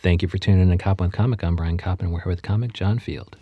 Thank you for tuning in to Cop with Comic. I'm Brian Coppin, and we're here with comic John Field.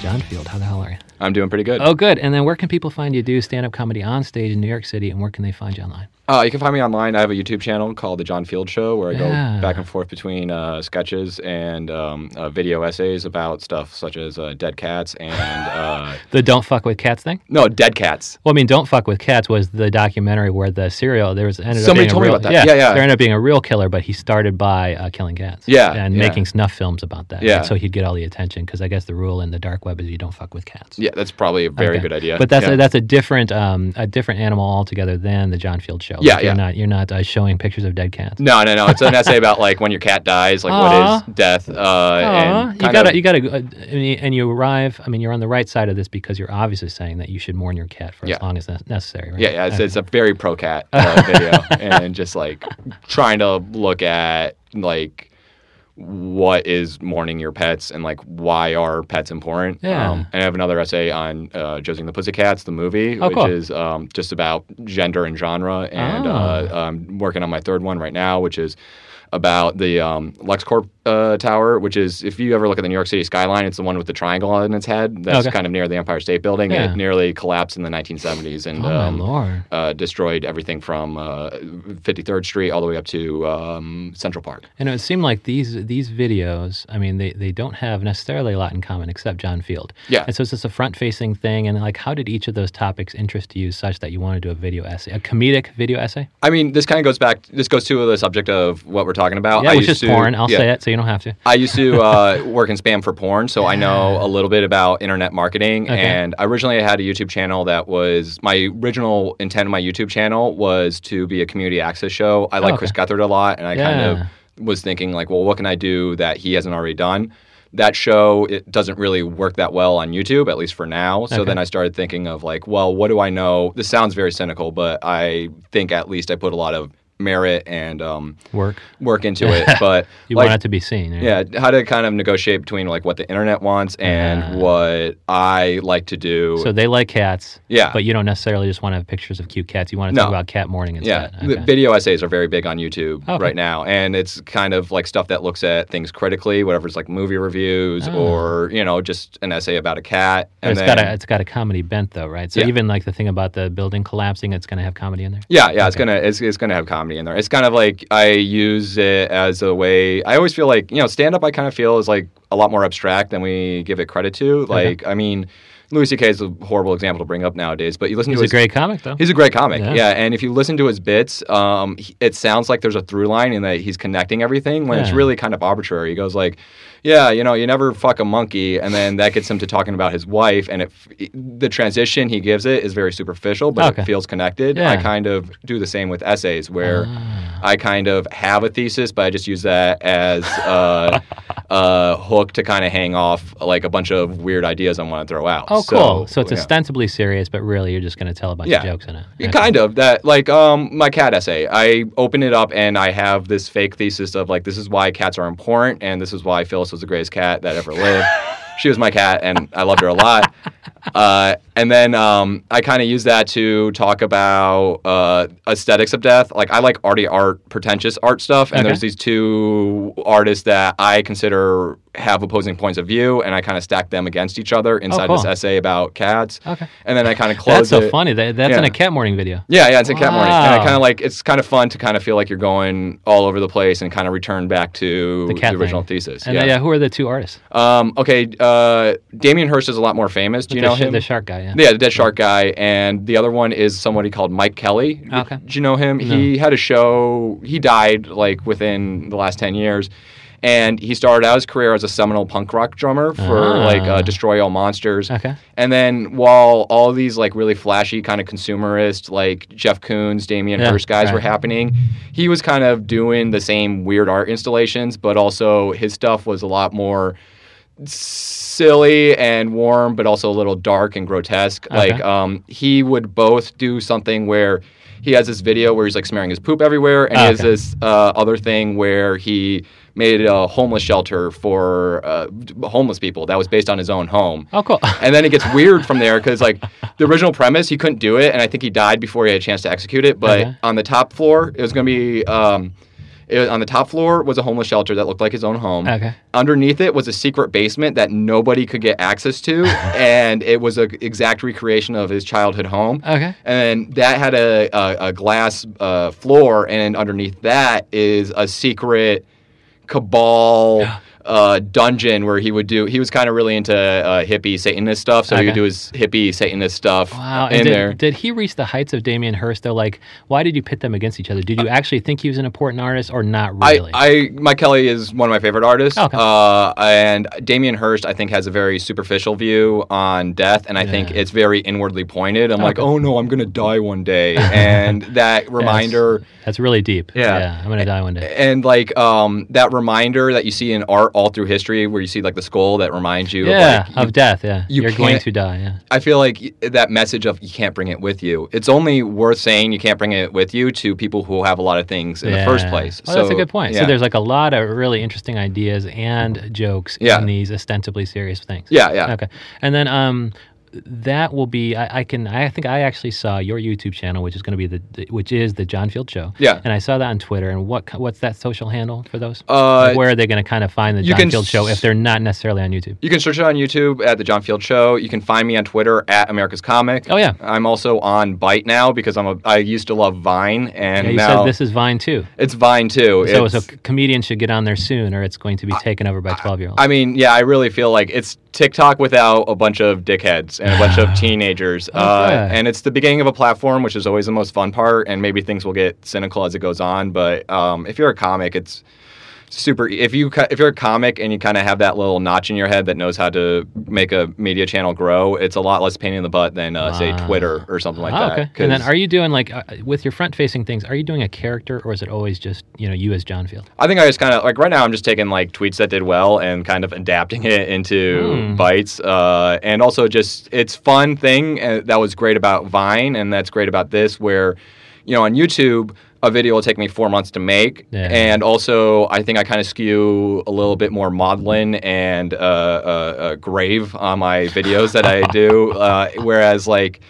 John Field, how the hell are you? I'm doing pretty good. Oh, good. And then where can people find you do stand up comedy on stage in New York City, and where can they find you online? Uh, you can find me online. I have a YouTube channel called The John Field Show where I Yeah. go back and forth between uh, sketches and um, uh, video essays about stuff such as uh, dead cats and. Uh, The Don't Fuck with Cats thing? no, dead cats. Well, I mean, Don't Fuck with Cats was the documentary where the serial there was ended Somebody up being told a me real, about that. Yeah, yeah. There ended up being a real killer, but he started by uh, killing cats. Yeah, and yeah. making snuff films about that. Yeah. And so he'd get all the attention because I guess the rule in the dark web is you don't fuck with cats. Yeah, that's probably a very Okay. good idea. But that's yeah. a, that's a different um, a different animal altogether than the John Field show. Yeah, Like, you're not you're not uh, showing pictures of dead cats. No, no, no. It's an essay about like when your cat dies, like Aw. what is death, uh, and you gotta of, you gotta uh, and you- arrive. I mean, you're on the right side of this because you're obviously saying that you should mourn your cat for Yeah. as long as ne- necessary. Right? Yeah, yeah. It's, it's a very pro cat uh, video, and just like trying to look at like what is mourning your pets and like why are pets important. Yeah. Um, and I have another essay on uh, Josie and the Pussycats, the movie, Oh, which cool. is um, just about gender and genre. And Ah. uh, I'm working on my third one right now, which is about the um, LexCorp uh, Tower, which is if you ever look at the New York City skyline, it's the one with the triangle on its head. That's Okay. kind of near the Empire State Building. Yeah. It nearly collapsed in the 1970s, and Oh um, uh, destroyed everything from uh, 53rd Street all the way up to um, Central Park. And it seemed like these these videos, I mean, they, they don't have necessarily a lot in common except John Field. Yeah. And so it's just a front facing thing. And like, how did each of those topics interest you such that you want to do a video essay, a comedic video essay? I mean, this kind of goes back. This goes to the subject of what we're talking about. Yeah, I which is to- porn. I'll yeah. say it so you don't have to. I used to uh, work in spam for porn, so I know a little bit about internet marketing. Okay. And originally, I had a YouTube channel that was my original intent of my YouTube channel was to be a community access show. I like okay. Chris Gethard a lot, and I kind of was thinking like, well, what can I do that he hasn't already done? That show it doesn't really work that well on YouTube, at least for now. So Okay. then I started thinking of like, well, what do I know? This sounds very cynical, but I think at least I put a lot of merit and um, Work. work into it. But You like, want it to be seen. right? yeah, how to kind of negotiate between like what the internet wants and Ah. what I like to do. So they like cats. Yeah. But you don't necessarily just want to have pictures of cute cats. You want to talk No. about cat mourning yeah, instead. the Okay. video essays are very big on YouTube Okay. right now, and it's kind of like stuff that looks at things critically, whatever's like movie reviews Oh. or you know just an essay about a cat. And it's then, got a it's got a comedy bent though, right? So Yeah. even like the thing about the building collapsing, it's going to have comedy in there. Yeah, yeah, it's gonna it's, it's gonna have comedy in there. It's kind of like I use it as a way. I always feel like you know stand up. I kind of feel is like a lot more abstract than we give it credit to. Like I mean, Louis C.K. is a horrible example to bring up nowadays, but you listen He's to a his great comic though. He's a great comic, Yeah. yeah. And if you listen to his bits, um, he- it sounds like there's a through line in that he's connecting everything when it's really kind of arbitrary. He goes like, "Yeah, you know, you never fuck a monkey," and then that gets him to talking about his wife, and it, the transition he gives it is very superficial, but Okay. it feels connected. Yeah. I kind of do the same with essays, where Ah. I kind of have a thesis, but I just use that as uh, a hook to kind of hang off like a bunch of weird ideas I want to throw out. Oh, cool. So it's yeah. ostensibly serious, but really you're just going to tell a bunch Yeah. of jokes in it. Yeah, Okay. Kind of that, like um, my cat essay. I open it up and I have this fake thesis of like, this is why cats are important, and this is why Phyllis was the greatest cat that ever lived. she was my cat, and I loved her a lot. Uh, and then um, I kind of use that to talk about uh, aesthetics of death. Like I like arty art, pretentious art stuff, and Okay. there's these two artists that I consider have opposing points of view, and I kind of stack them against each other inside this Oh, cool. essay about cats. Okay. And then I kind of close That's so it. funny. That, that's in a cat mourning video. Yeah, yeah, it's in cat mourning, and I kind of like it's kind of fun to kind of feel like you're going all over the place and kind of return back to The cat original thesis. And yeah. yeah. who are the two artists? Um, okay, uh, Damien Hirst is a lot more famous. Do you the, know him? The shark guy, yeah. Yeah, the Dead Shark guy, and the other one is somebody called Mike Kelley. Okay. Do you know him? He had a show. He died like within the last ten years, and he started out his career as a seminal punk rock drummer for Ah. like uh, Destroy All Monsters. Okay. And then while all these like really flashy kind of consumerist like Jeff Koons, Damien Yeah, Hirst guys were happening, he was kind of doing the same weird art installations, but also his stuff was a lot more silly and warm, but also a little dark and grotesque. Okay. Like um, he would both do something where he has this video where he's like smearing his poop everywhere, and he Oh, has this uh, other thing where he made a homeless shelter for uh, homeless people that was based on his own home. Oh, cool. And then it gets weird from there because like the original premise, he couldn't do it, and I think he died before he had a chance to execute it. But Okay. on the top floor, it was going to be. Um, it, on the top floor was a homeless shelter that looked like his own home. Okay. Underneath it was a secret basement that nobody could get access to, and it was an exact recreation of his childhood home. Okay. And that had a, a, a glass uh, floor, and underneath that is a secret cabal uh, dungeon where he would do. He was kind of really into uh, hippie Satanist stuff, so he would do his hippie Satanist stuff Wow. in And did, there. did he reach the heights of Damien Hirst though? Like, why did you pit them against each other? Did you actually think he was an important artist or not really? I, I Mike Kelley is one of my favorite artists. Okay. Uh, and Damien Hirst, I think, has a very superficial view on death, and I think it's very inwardly pointed. I'm like, oh no, I'm gonna die one day, and that reminder. That's really deep. Yeah. yeah I'm gonna die one day. And like um, that reminder that you see in art all through history, where you see like the skull that reminds you Yeah, of like, of death. Yeah, you are going to die. Yeah. I feel like that message of you can't bring it with you. It's only worth saying you can't bring it with you to people who have a lot of things in the first Yeah. place. Oh, that's a good point. yeah. So there's like a lot of really interesting ideas and jokes Yeah. in these ostensibly serious things. yeah, yeah. Okay. And then um that will be I, I can I think I actually saw your YouTube channel which is going to be the, the which is the John Field show. Yeah. And I saw that on Twitter and what what's that social handle for those? Uh, Like, where are they going to kind of find the John Field show if they're not necessarily on YouTube? You can search it on YouTube at the John Field Show. You can find me on Twitter at America's Comic. Oh, yeah. I'm also on Byte now because I'm a. I used to love Vine, and Yeah, you now said this is Vine too. it's Vine too. So, It's- so comedians should get on there soon, or it's going to be taken over by twelve year olds. I mean, yeah, I really feel like it's TikTok without a bunch of dickheads and a bunch of teenagers. Uh, and it's the beginning of a platform, which is always the most fun part. And maybe things will get cynical as it goes on. But um, if you're a comic, it's super. If you if you're a comic and you kind of have that little notch in your head that knows how to make a media channel grow, it's a lot less pain in the butt than uh, say Twitter or something like Oh, that. okay. And then are you doing like uh, with your front-facing things? Are you doing a character, or is it always just you know you as John Field? I think I just kind of like right now. I'm just taking like tweets that did well and kind of adapting it into Hmm. bites, uh, and also just it's fun thing uh, that was great about Vine, and that's great about this, where you know on YouTube a video will take me four months to make, Yeah. and also I think I kind of skew a little bit more maudlin and uh, uh, uh, grave on my videos that I do, uh, whereas like.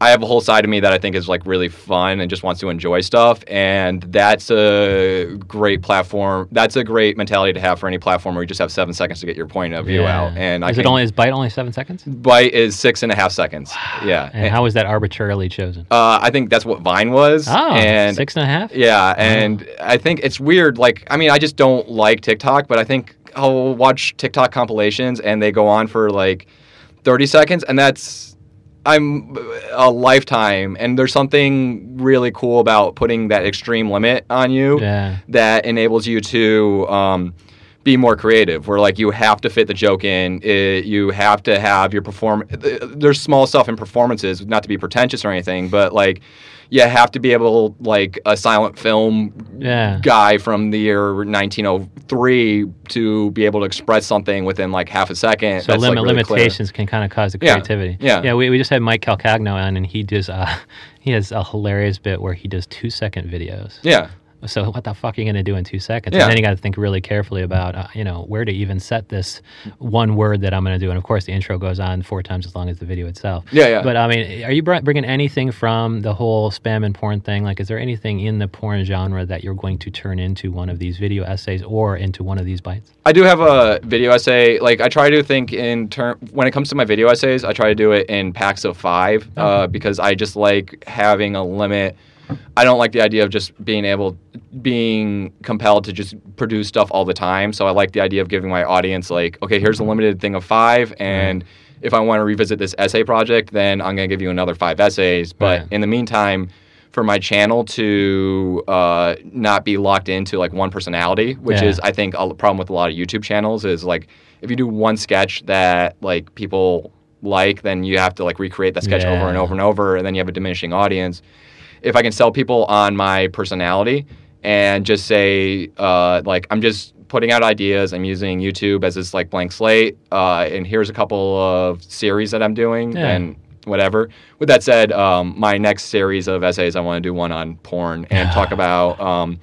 I have a whole side of me that I think is like really fun and just wants to enjoy stuff, and that's a great platform. That's a great mentality to have for any platform where you just have seven seconds to get your point of view Yeah. out. And I is can, it only is Byte only seven seconds? Byte is six and a half seconds. Yeah, And how was that arbitrarily chosen? uh, I think that's what Vine was. Oh, and six and a half. yeah, and I think it's weird. Like, I mean, I just don't like TikTok, but I think I'll watch TikTok compilations and they go on for like 30 seconds, and that's I'm a lifetime. And there's something really cool about putting that extreme limit on you Yeah. that enables you to. Um, be more creative where like you have to fit the joke in it, you have to have your perform there's small stuff in performances not to be pretentious or anything but like you have to be able like a silent film Yeah. guy from the year 1903 to be able to express something within like half a second So that's, like, limit really clear. limitations can kind of cause the Yeah, creativity. yeah. Yeah. We, we just had Mike Calcagno on, and he does. Uh, he has a hilarious bit where he does two second videos. yeah So what the fuck are you gonna do in two seconds? Yeah. And then you got to think really carefully about uh, you know where to even set this one word that I'm gonna do. And of course, the intro goes on four times as long as the video itself. Yeah, yeah. But I mean, are you br- bringing anything from the whole spam and porn thing? Like, is there anything in the porn genre that you're going to turn into one of these video essays or into one of these bites? I do have a video essay. Like I try to think in term when it comes to my video essays, I try to do it in packs of five uh, because I just like having a limit. I don't like the idea of just being able, being compelled to just produce stuff all the time. So I like the idea of giving my audience like, okay, here's a limited thing of five, and if I want to revisit this essay project, then I'm gonna give you another five essays. But Right. in the meantime, for my channel to uh, not be locked into like one personality, which Yeah. is I think a problem with a lot of YouTube channels is like if you do one sketch that like people like, then you have to like recreate that sketch over and over and over, and then you have a diminishing audience. If I can sell people on my personality and just say uh, like I'm just putting out ideas, I'm using YouTube as this like blank slate, uh, and here's a couple of series that I'm doing, Yeah. and whatever. With that said, um, my next series of essays, I want to do one on porn and talk about. Um,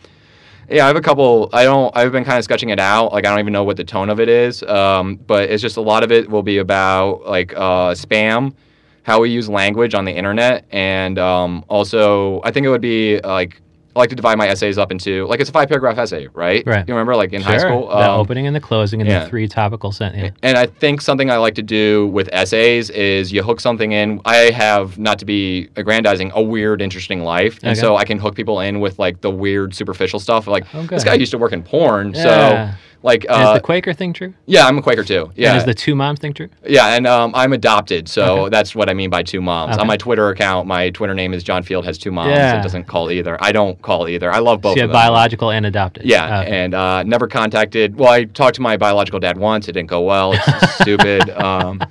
yeah, I have a couple. I don't. I've been kind of sketching it out. Like I don't even know what the tone of it is. Um, but it's just a lot of it will be about like uh, spam, how we use language on the internet, and um, also I think it would be like I like to divide my essays up into like it's a five paragraph essay, right? Right. You remember like in high school, the Um, opening and the closing and yeah. the three topical sentences. and I think something I like to do with essays is you hook something in. I have, not to be aggrandizing, a weird, interesting life. And Okay. so I can hook people in with like the weird, superficial stuff. Like, Oh, this guy used to work in porn. Yeah. So, like, And is uh, the Quaker thing true? yeah, I'm a Quaker too. Yeah. And is the two moms thing true? yeah. And um, I'm adopted. So Okay. that's what I mean by two moms. Okay. On my Twitter account, my Twitter name is John Field has two moms. Yeah. It doesn't call either. I don't call either. I love both so you of them. biological and adopted. Yeah, Okay. and uh, never contacted. Well, I talked to my biological dad once. It didn't go well. It's stupid. Um,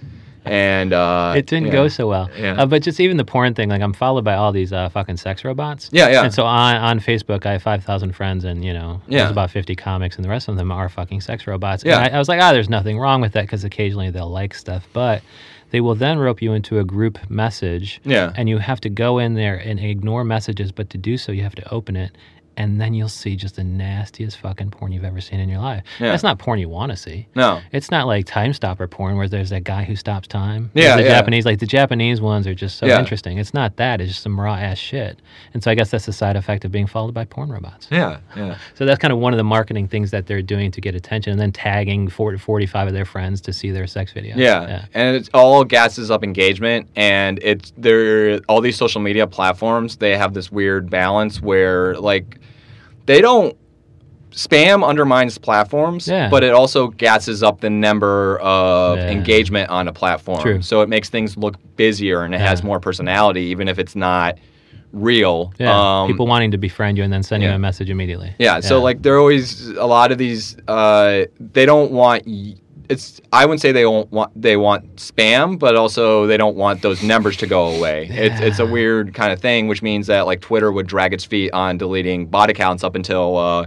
and uh, it didn't yeah. go so well. Yeah. Uh, but just even the porn thing, like I'm followed by all these uh, fucking sex robots. Yeah, yeah. And so on, on Facebook, I have 5,000 friends, and you know, Yeah. there's about 50 comics, and the rest of them are fucking sex robots. Yeah. And I, I was like, ah, there's nothing wrong with that because occasionally they'll like stuff, but they will then rope you into a group message. Yeah. And you have to go in there and ignore messages, but to do so, you have to open it. And then you'll see just the nastiest fucking porn you've ever seen in your life. Yeah. That's not porn you want to see. No. It's not like time stopper porn where there's that guy who stops time. Yeah, the yeah. Japanese like the Japanese ones are just so Yeah. interesting. It's not that; it's just some raw ass shit. And so I guess that's the side effect of being followed by porn robots. Yeah. Yeah. So that's kind of one of the marketing things that they're doing to get attention, and then tagging 40, 45 of their friends to see their sex video. Yeah. And it all gasses up engagement and it's there all these social media platforms, they have this weird balance where like they don't spam undermines platforms, Yeah. but it also gasses up the number of Yeah. engagement on a platform. True. So it makes things look busier and it has more personality, even if it's not real. Yeah. Um, People wanting to befriend you and then send you a message immediately. yeah, so like they're always a lot of these. Uh, they don't want. y- It's. I wouldn't say they don't want. They want spam, but also they don't want those numbers to go away. It's it's a weird kind of thing, which means that like Twitter would drag its feet on deleting bot accounts up until. Uh,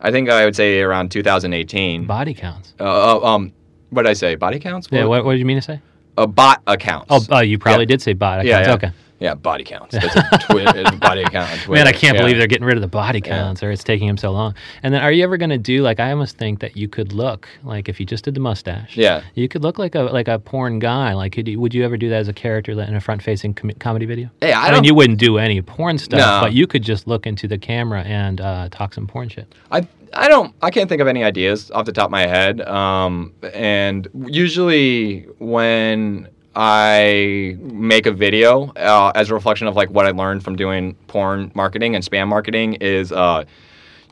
I think I would say around 2018. body counts. Uh, uh, um, what did I say? Body counts? Yeah. What, what did you mean to say? Uh, bot accounts. Oh, oh you probably Yeah. did say body Yeah, yeah. Okay. Yeah, body counts. That's a, twi- it's a body account. on Twitter. Man, I can't Yeah. believe they're getting rid of the body Yeah. counts, or it's taking him so long. And then, are you ever going to do like I almost think that you could look like if you just did the mustache? Yeah. you could look like a like a porn guy. Like, could you, would you ever do that as a character in a front-facing com- comedy video? Hey, I I, mean, you wouldn't do any porn stuff, No. but you could just look into the camera and uh, talk some porn shit. I I don't I can't think of any ideas off the top of my head. Um, and usually when I make a video uh, as a reflection of like what I learned from doing porn marketing and spam marketing is uh,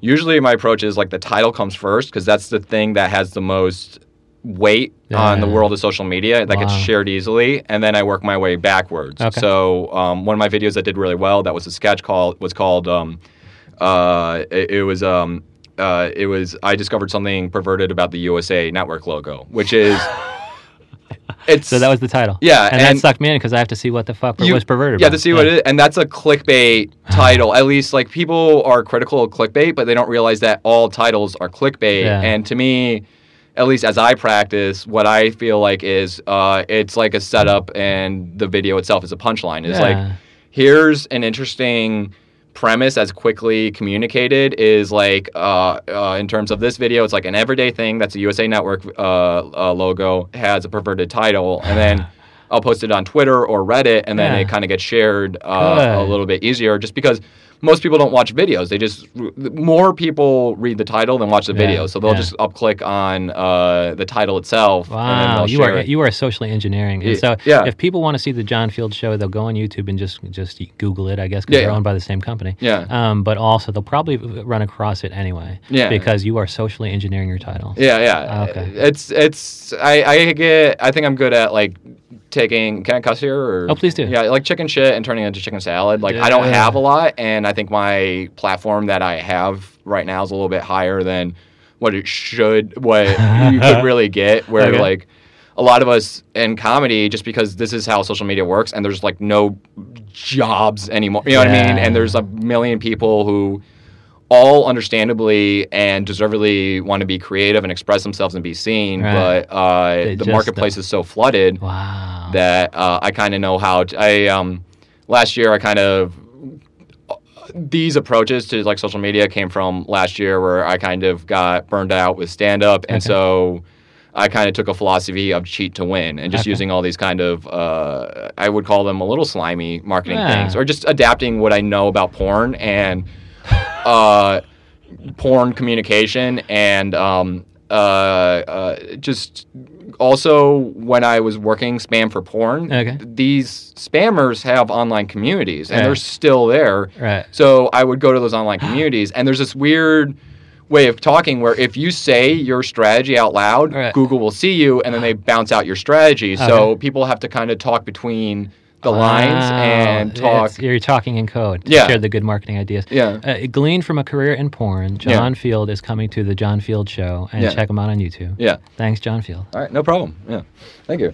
usually my approach is like the title comes first because that's the thing that has the most weight on the world of social media that gets Wow. shared easily and then I work my way backwards. Okay. So um, one of my videos that did really well that was a sketch called was called um, uh, it, it was um, uh, it was I discovered something perverted about the USA Network logo, which is it's So that was the title. Yeah, and, and- that sucked me in because I have to see what the fuck you- was perverted. Yeah, to see what it is, and that's a clickbait title. At least like people are critical of clickbait, but they don't realize that all titles are clickbait. Yeah. And to me, at least as I practice, what I feel like is uh, it's like a setup, and the video itself is a punchline. It's like here's an interesting premise as quickly communicated is like uh, uh, in terms of this video it's like an everyday thing that's a usa network uh, uh, logo has a perverted title and then i'll post it on twitter or reddit and then Yeah. it kind of gets shared uh, a little bit easier just because most people don't watch videos they just more people read the title than watch the Yeah, video so they'll yeah. just up click on uh, the title itself and then Wow, they'll you are it. you are socially engineering, and Y- so yeah. if people want to see the John Field show, they'll go on YouTube and just just Google it, I guess, because Yeah, they're owned by the same company. Yeah. Um, but also they'll probably run across it anyway. Yeah. Because you are socially engineering your title. Yeah, yeah. Okay. It's it's I I get I think I'm good at like taking can I cuss here or Oh, please do. Yeah, like chicken shit and turning it into chicken salad. Like I don't have a lot and I think my platform that I have right now is a little bit higher than what it should what you could really get where Okay. like a lot of us in comedy just because this is how social media works and there's like no jobs anymore. You know what I mean? And there's a million people who all understandably and deservedly want to be creative and express themselves and be seen, Right. but uh, the marketplace don't. is so flooded Wow. That uh, I kind of know how. To, I um, last year I kind of these approaches to like social media came from last year where I kind of got burned out with stand up and Okay. so I kind of took a philosophy of cheat to win and just Okay. using all these kind of uh, I would call them a little slimy marketing Yeah. things or just adapting what I know about porn and uh, porn communication and um, uh, uh, just also when I was working spam for porn, Okay. these spammers have online communities and Yeah. they're still there. Right. So I would go to those online communities and there's this weird way of talking where if you say your strategy out loud, Right. Google will see you and then they bounce out your strategy. So people have to kind of talk between the lines and talk. It's- you're talking in code. Yeah. Share the good marketing ideas. Yeah. Uh, gleaned from a career in porn, Yeah. John Field is coming to the John Field Show, and Yeah. check him out on YouTube. Yeah. Thanks, John Field. All right. No problem. Yeah. Thank you.